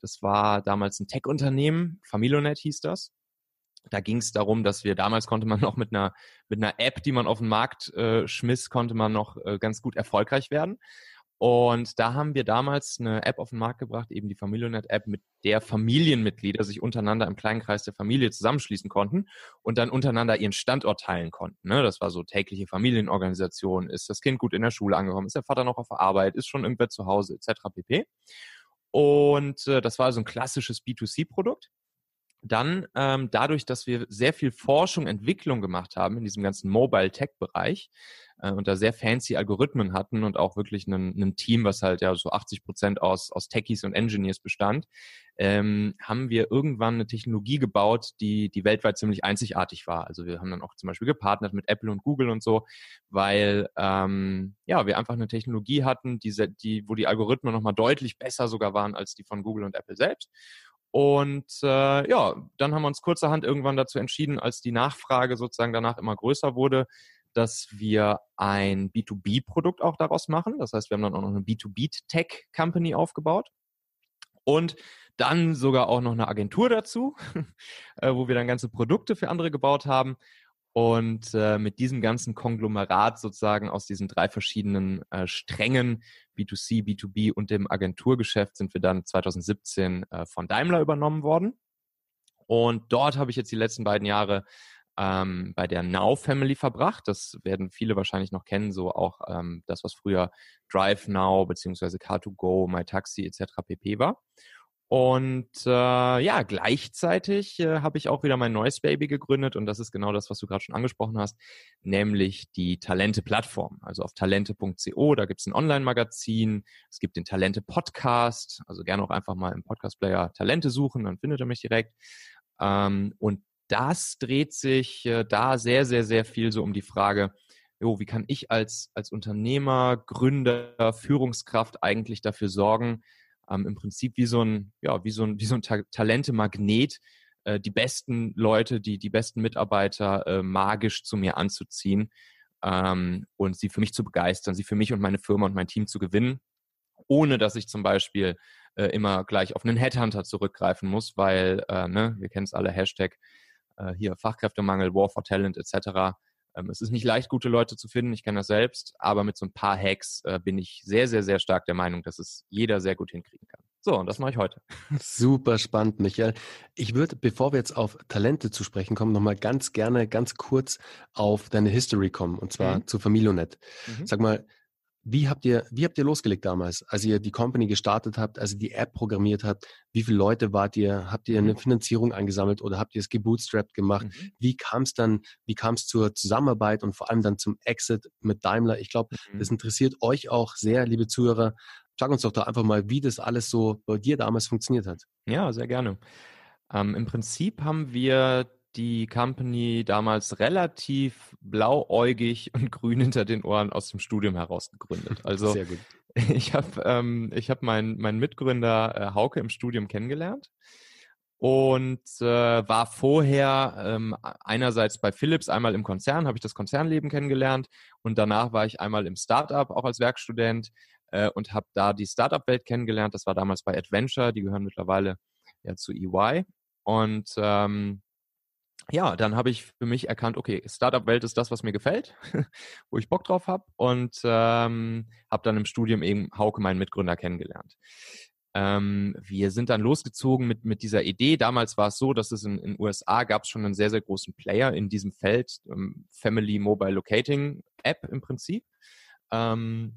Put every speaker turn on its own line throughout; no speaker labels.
Das war damals ein Tech-Unternehmen, Familonet hieß das. Da ging es darum, dass wir damals konnte man noch mit einer mit einer App, die man auf den Markt äh, schmiss, konnte man noch äh, ganz gut erfolgreich werden. Und da haben wir damals eine App auf den Markt gebracht, eben die Familionet-App, mit der Familienmitglieder sich untereinander im kleinen Kreis der Familie zusammenschließen konnten und dann untereinander ihren Standort teilen konnten. Ne? Das war so tägliche Familienorganisation. Ist das Kind gut in der Schule angekommen? Ist der Vater noch auf der Arbeit? Ist schon irgendwer zu Hause? Etc. pp. Und äh, das war so ein klassisches B2C-Produkt. Dann ähm, dadurch, dass wir sehr viel Forschung, Entwicklung gemacht haben in diesem ganzen Mobile Tech Bereich äh, und da sehr fancy Algorithmen hatten und auch wirklich ein Team, was halt ja so 80 Prozent aus, aus Techies und Engineers bestand, ähm, haben wir irgendwann eine Technologie gebaut, die, die weltweit ziemlich einzigartig war. Also wir haben dann auch zum Beispiel gepartnert mit Apple und Google und so, weil ähm, ja wir einfach eine Technologie hatten, die, die, wo die Algorithmen nochmal deutlich besser sogar waren als die von Google und Apple selbst. Und äh, ja, dann haben wir uns kurzerhand irgendwann dazu entschieden, als die Nachfrage sozusagen danach immer größer wurde, dass wir ein B2B-Produkt auch daraus machen. Das heißt, wir haben dann auch noch eine B2B-Tech-Company aufgebaut. Und dann sogar auch noch eine Agentur dazu, äh, wo wir dann ganze Produkte für andere gebaut haben. Und äh, mit diesem ganzen Konglomerat sozusagen aus diesen drei verschiedenen äh, Strängen, B2C, B2B und dem Agenturgeschäft, sind wir dann 2017 äh, von Daimler übernommen worden. Und dort habe ich jetzt die letzten beiden Jahre ähm, bei der Now Family verbracht. Das werden viele wahrscheinlich noch kennen, so auch ähm, das, was früher Drive Now beziehungsweise Car2Go, MyTaxi etc. pp war. Und äh, ja, gleichzeitig äh, habe ich auch wieder mein neues Baby gegründet und das ist genau das, was du gerade schon angesprochen hast, nämlich die Talente-Plattform. Also auf talente.co, da gibt es ein Online-Magazin, es gibt den Talente-Podcast, also gerne auch einfach mal im Podcast-Player Talente suchen, dann findet er mich direkt. Ähm, und das dreht sich äh, da sehr, sehr, sehr viel so um die Frage, jo, wie kann ich als, als Unternehmer, Gründer, Führungskraft eigentlich dafür sorgen, ähm, im Prinzip wie so ein, ja, wie so ein, wie so ein Ta Talente-Magnet, äh, die besten Leute, die, die besten Mitarbeiter äh, magisch zu mir anzuziehen ähm, und sie für mich zu begeistern, sie für mich und meine Firma und mein Team zu gewinnen, ohne dass ich zum Beispiel äh, immer gleich auf einen Headhunter zurückgreifen muss, weil, äh, ne, wir kennen es alle, Hashtag äh, hier Fachkräftemangel, War for Talent etc. Ähm, es ist nicht leicht, gute Leute zu finden, ich kenne das selbst, aber mit so ein paar Hacks äh, bin ich sehr, sehr, sehr stark der Meinung, dass es jeder sehr gut hinkriegen kann. So, und das mache ich heute.
Super spannend, Michael. Ich würde, bevor wir jetzt auf Talente zu sprechen kommen, nochmal ganz gerne, ganz kurz auf deine History kommen, und zwar mhm. zu Familionet. Mhm. Sag mal, wie habt ihr, wie habt ihr losgelegt damals, als ihr die Company gestartet habt, als ihr die App programmiert habt? Wie viele Leute wart ihr? Habt ihr eine mhm. Finanzierung eingesammelt oder habt ihr es gebootstrapped gemacht? Mhm. Wie kam es dann, wie kam es zur Zusammenarbeit und vor allem dann zum Exit mit Daimler? Ich glaube, mhm. das interessiert euch auch sehr, liebe Zuhörer. Sag uns doch da einfach mal, wie das alles so bei dir damals funktioniert hat.
Ja, sehr gerne. Ähm, Im Prinzip haben wir die Company damals relativ blauäugig und grün hinter den Ohren aus dem Studium heraus gegründet. Also ich habe ähm, ich hab meinen mein Mitgründer äh, Hauke im Studium kennengelernt und äh, war vorher ähm, einerseits bei Philips, einmal im Konzern, habe ich das Konzernleben kennengelernt und danach war ich einmal im Startup, auch als Werkstudent äh, und habe da die Startup-Welt kennengelernt. Das war damals bei Adventure, die gehören mittlerweile ja zu EY und ähm, ja, dann habe ich für mich erkannt, okay, Startup-Welt ist das, was mir gefällt, wo ich Bock drauf habe und ähm, habe dann im Studium eben Hauke, meinen Mitgründer, kennengelernt. Ähm, wir sind dann losgezogen mit, mit dieser Idee. Damals war es so, dass es in den USA gab es schon einen sehr, sehr großen Player in diesem Feld, ähm, Family Mobile Locating App im Prinzip. Ähm,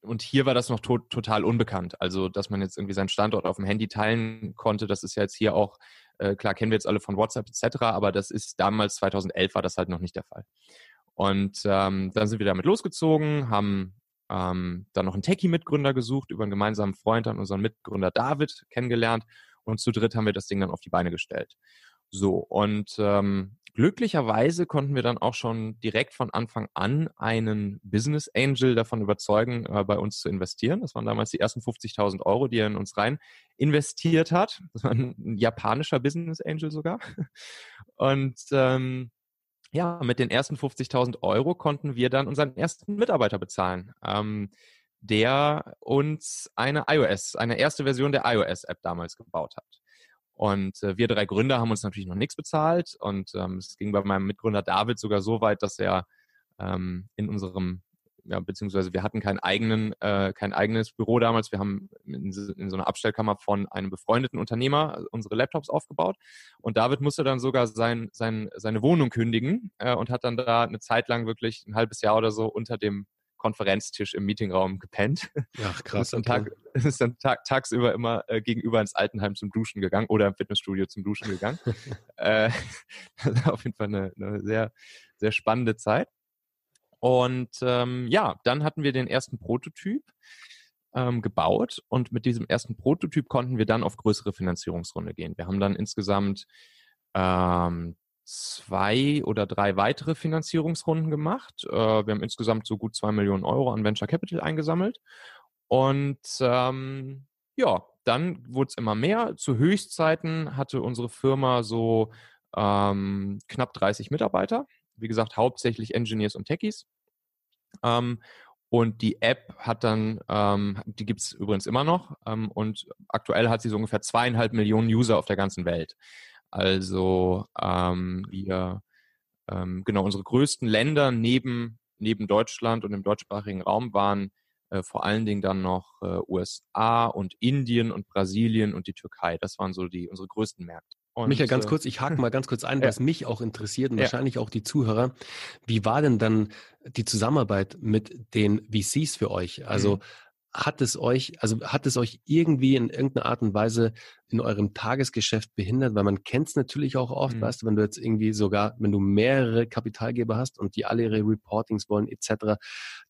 und hier war das noch to total unbekannt. Also, dass man jetzt irgendwie seinen Standort auf dem Handy teilen konnte, das ist ja jetzt hier auch, äh, klar kennen wir jetzt alle von WhatsApp etc., aber das ist damals 2011 war das halt noch nicht der Fall. Und ähm, dann sind wir damit losgezogen, haben ähm, dann noch einen Techie-Mitgründer gesucht, über einen gemeinsamen Freund an unseren Mitgründer David kennengelernt und zu dritt haben wir das Ding dann auf die Beine gestellt. So, und ähm, glücklicherweise konnten wir dann auch schon direkt von Anfang an einen Business Angel davon überzeugen, äh, bei uns zu investieren. Das waren damals die ersten 50.000 Euro, die er in uns rein investiert hat. Das war ein japanischer Business Angel sogar. Und ähm, ja, mit den ersten 50.000 Euro konnten wir dann unseren ersten Mitarbeiter bezahlen. Ähm, der uns eine iOS, eine erste Version der iOS-App damals gebaut hat. Und äh, wir drei Gründer haben uns natürlich noch nichts bezahlt und ähm, es ging bei meinem Mitgründer David sogar so weit, dass er ähm, in unserem ja, beziehungsweise wir hatten keinen eigenen, äh, kein eigenes Büro damals. Wir haben in, in, so einer Abstellkammer von einem befreundeten Unternehmer äh, unsere Laptops aufgebaut. Und David musste dann sogar sein, sein, seine Wohnung kündigen äh, und hat dann da eine Zeit lang wirklich ein halbes Jahr oder so unter dem Konferenztisch im Meetingraum gepennt.
Ach, krass.
Und ist dann, Tag, ist dann tag, tagsüber immer äh, gegenüber ins Altenheim zum Duschen gegangen oder im Fitnessstudio zum Duschen gegangen. äh, auf jeden Fall eine, eine sehr, sehr spannende Zeit. Und ähm, ja, dann hatten wir den ersten Prototyp ähm, gebaut und mit diesem ersten Prototyp konnten wir dann auf größere Finanzierungsrunde gehen. Wir haben dann insgesamt ähm, zwei oder drei weitere Finanzierungsrunden gemacht. Äh, wir haben insgesamt so gut zwei Millionen Euro an Venture Capital eingesammelt. Und ähm, ja, dann wurde es immer mehr. Zu Höchstzeiten hatte unsere Firma so ähm, knapp 30 Mitarbeiter wie gesagt, hauptsächlich Engineers und Techies. Ähm, und die App hat dann, ähm, die gibt es übrigens immer noch. Ähm, und aktuell hat sie so ungefähr zweieinhalb Millionen User auf der ganzen Welt. Also ähm, wir, ähm, genau, unsere größten Länder neben, neben Deutschland und im deutschsprachigen Raum waren äh, vor allen Dingen dann noch äh, USA und Indien und Brasilien und die Türkei. Das waren so die unsere größten Märkte.
Und, Michael, ganz äh, kurz, ich hake mal ganz kurz ein, was mich auch interessiert und ja. wahrscheinlich auch die Zuhörer. Wie war denn dann die Zusammenarbeit mit den VCs für euch? Also mhm hat es euch, also hat es euch irgendwie in irgendeiner Art und Weise in eurem Tagesgeschäft behindert? Weil man kennt es natürlich auch oft, mhm. weißt du, wenn du jetzt irgendwie sogar, wenn du mehrere Kapitalgeber hast und die alle ihre Reportings wollen etc.,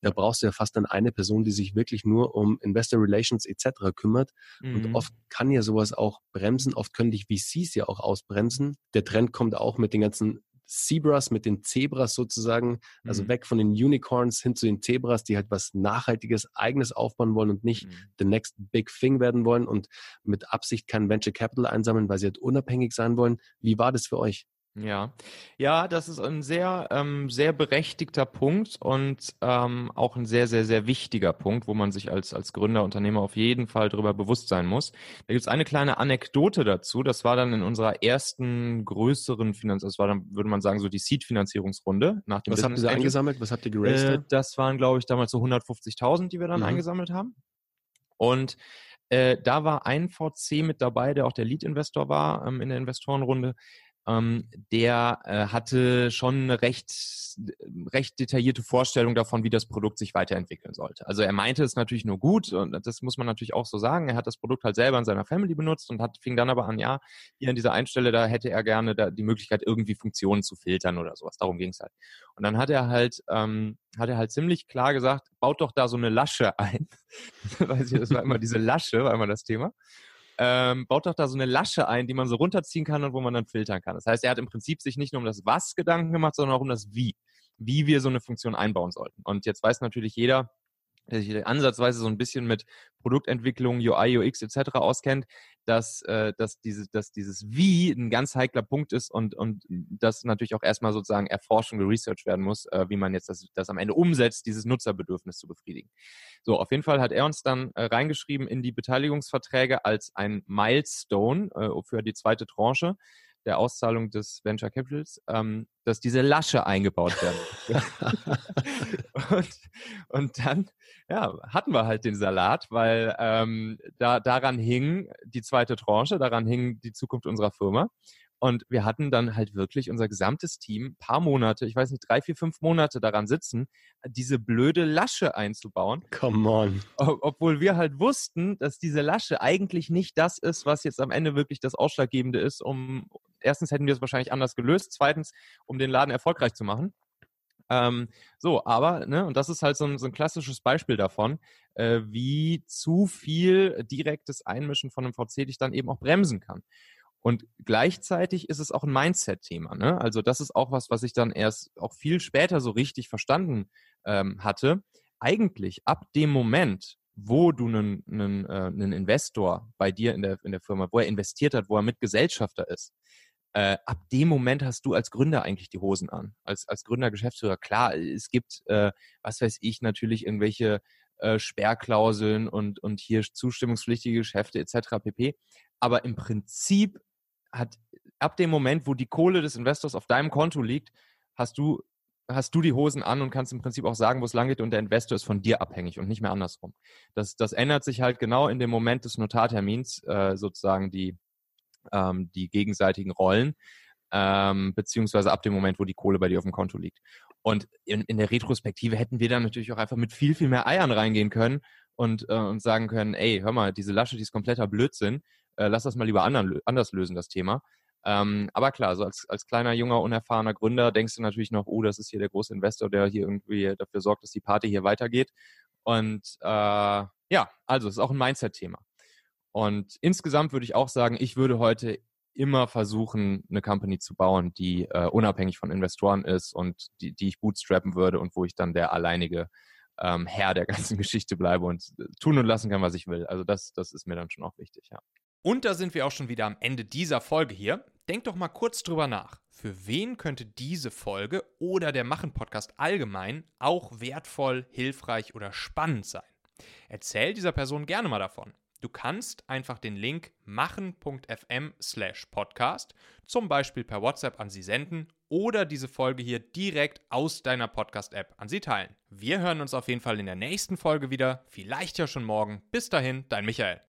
da brauchst du ja fast dann eine Person, die sich wirklich nur um Investor Relations etc. kümmert. Mhm. Und oft kann ja sowas auch bremsen, oft können dich VCs ja auch ausbremsen. Der Trend kommt auch mit den ganzen Zebras mit den Zebras sozusagen, also mhm. weg von den Unicorns hin zu den Zebras, die halt was Nachhaltiges, Eigenes aufbauen wollen und nicht mhm. the next big thing werden wollen und mit Absicht kein Venture Capital einsammeln, weil sie halt unabhängig sein wollen. Wie war das für euch?
Ja, ja, das ist ein sehr, ähm, sehr berechtigter Punkt und ähm, auch ein sehr, sehr, sehr wichtiger Punkt, wo man sich als, als Gründer, Unternehmer auf jeden Fall darüber bewusst sein muss. Da gibt es eine kleine Anekdote dazu. Das war dann in unserer ersten größeren Finanz, das war dann, würde man sagen, so die Seed-Finanzierungsrunde
nach dem Was Business habt ihr eingesammelt? Was habt ihr geraced? Äh,
das waren, glaube ich, damals so 150.000, die wir dann mhm. eingesammelt haben. Und äh, da war ein VC mit dabei, der auch der Lead-Investor war ähm, in der Investorenrunde ähm, der äh, hatte schon eine recht, recht detaillierte Vorstellung davon, wie das Produkt sich weiterentwickeln sollte. Also er meinte es natürlich nur gut und das muss man natürlich auch so sagen. Er hat das Produkt halt selber in seiner Family benutzt und hat, fing dann aber an, ja, hier an dieser Einstelle, da hätte er gerne da die Möglichkeit, irgendwie Funktionen zu filtern oder sowas. Darum ging es halt. Und dann hat er halt, ähm, hat er halt ziemlich klar gesagt, baut doch da so eine Lasche ein. Weiß ich, das war immer diese Lasche, war immer das Thema ähm, baut doch da so eine Lasche ein, die man so runterziehen kann und wo man dann filtern kann. Das heißt, er hat im Prinzip sich nicht nur um das Was Gedanken gemacht, sondern auch um das Wie, wie wir so eine Funktion einbauen sollten. Und jetzt weiß natürlich jeder, der sich ansatzweise so ein bisschen mit Produktentwicklung, UI, UX etc. auskennt, dass, äh, dass, diese, dass dieses Wie ein ganz heikler Punkt ist und, und das natürlich auch erstmal sozusagen erforscht und werden muss, äh, wie man jetzt das, das am Ende umsetzt, dieses Nutzerbedürfnis zu befriedigen. So, auf jeden Fall hat er uns dann äh, reingeschrieben in die Beteiligungsverträge als ein Milestone äh, für die zweite Tranche der Auszahlung des Venture Capitals, ähm, dass diese Lasche eingebaut werden. und, und dann ja, hatten wir halt den Salat, weil ähm, da, daran hing die zweite Tranche, daran hing die Zukunft unserer Firma. Und wir hatten dann halt wirklich unser gesamtes Team paar Monate, ich weiß nicht, drei, vier, fünf Monate daran sitzen, diese blöde Lasche einzubauen.
Come on.
Obwohl wir halt wussten, dass diese Lasche eigentlich nicht das ist, was jetzt am Ende wirklich das Ausschlaggebende ist, um, erstens hätten wir es wahrscheinlich anders gelöst, zweitens, um den Laden erfolgreich zu machen. Ähm, so, aber, ne, und das ist halt so ein, so ein klassisches Beispiel davon, äh, wie zu viel direktes Einmischen von einem VC dich dann eben auch bremsen kann. Und gleichzeitig ist es auch ein Mindset-Thema. Ne? Also das ist auch was, was ich dann erst auch viel später so richtig verstanden ähm, hatte. Eigentlich ab dem Moment, wo du einen, einen, äh, einen Investor bei dir in der, in der Firma, wo er investiert hat, wo er Mitgesellschafter ist, äh, ab dem Moment hast du als Gründer eigentlich die Hosen an. Als, als Gründer, Geschäftsführer, klar, es gibt, äh, was weiß ich, natürlich irgendwelche äh, Sperrklauseln und, und hier zustimmungspflichtige Geschäfte etc. pp. Aber im Prinzip hat ab dem Moment, wo die Kohle des Investors auf deinem Konto liegt, hast du hast du die Hosen an und kannst im Prinzip auch sagen, wo es lang geht und der Investor ist von dir abhängig und nicht mehr andersrum. Das, das ändert sich halt genau in dem Moment des Notartermins, äh, sozusagen die, ähm, die gegenseitigen Rollen, ähm, beziehungsweise ab dem Moment, wo die Kohle bei dir auf dem Konto liegt. Und in, in der Retrospektive hätten wir dann natürlich auch einfach mit viel, viel mehr Eiern reingehen können und, äh, und sagen können, ey, hör mal, diese Lasche, die ist kompletter Blödsinn, äh, lass das mal lieber anderen, anders lösen, das Thema. Ähm, aber klar, so als, als kleiner, junger, unerfahrener Gründer denkst du natürlich noch, oh, das ist hier der große Investor, der hier irgendwie dafür sorgt, dass die Party hier weitergeht. Und äh, ja, also es ist auch ein Mindset-Thema. Und insgesamt würde ich auch sagen, ich würde heute immer versuchen, eine Company zu bauen, die äh, unabhängig von Investoren ist und die, die ich bootstrappen würde und wo ich dann der alleinige ähm, Herr der ganzen Geschichte bleibe und äh, tun und lassen kann, was ich will. Also das, das ist mir dann schon auch wichtig, ja.
Und da sind wir auch schon wieder am Ende dieser Folge hier. Denk doch mal kurz drüber nach. Für wen könnte diese Folge oder der Machen-Podcast allgemein auch wertvoll, hilfreich oder spannend sein? Erzähl dieser Person gerne mal davon. Du kannst einfach den Link machen.fm slash podcast zum Beispiel per WhatsApp an sie senden oder diese Folge hier direkt aus deiner Podcast-App an sie teilen. Wir hören uns auf jeden Fall in der nächsten Folge wieder, vielleicht ja schon morgen. Bis dahin, dein Michael.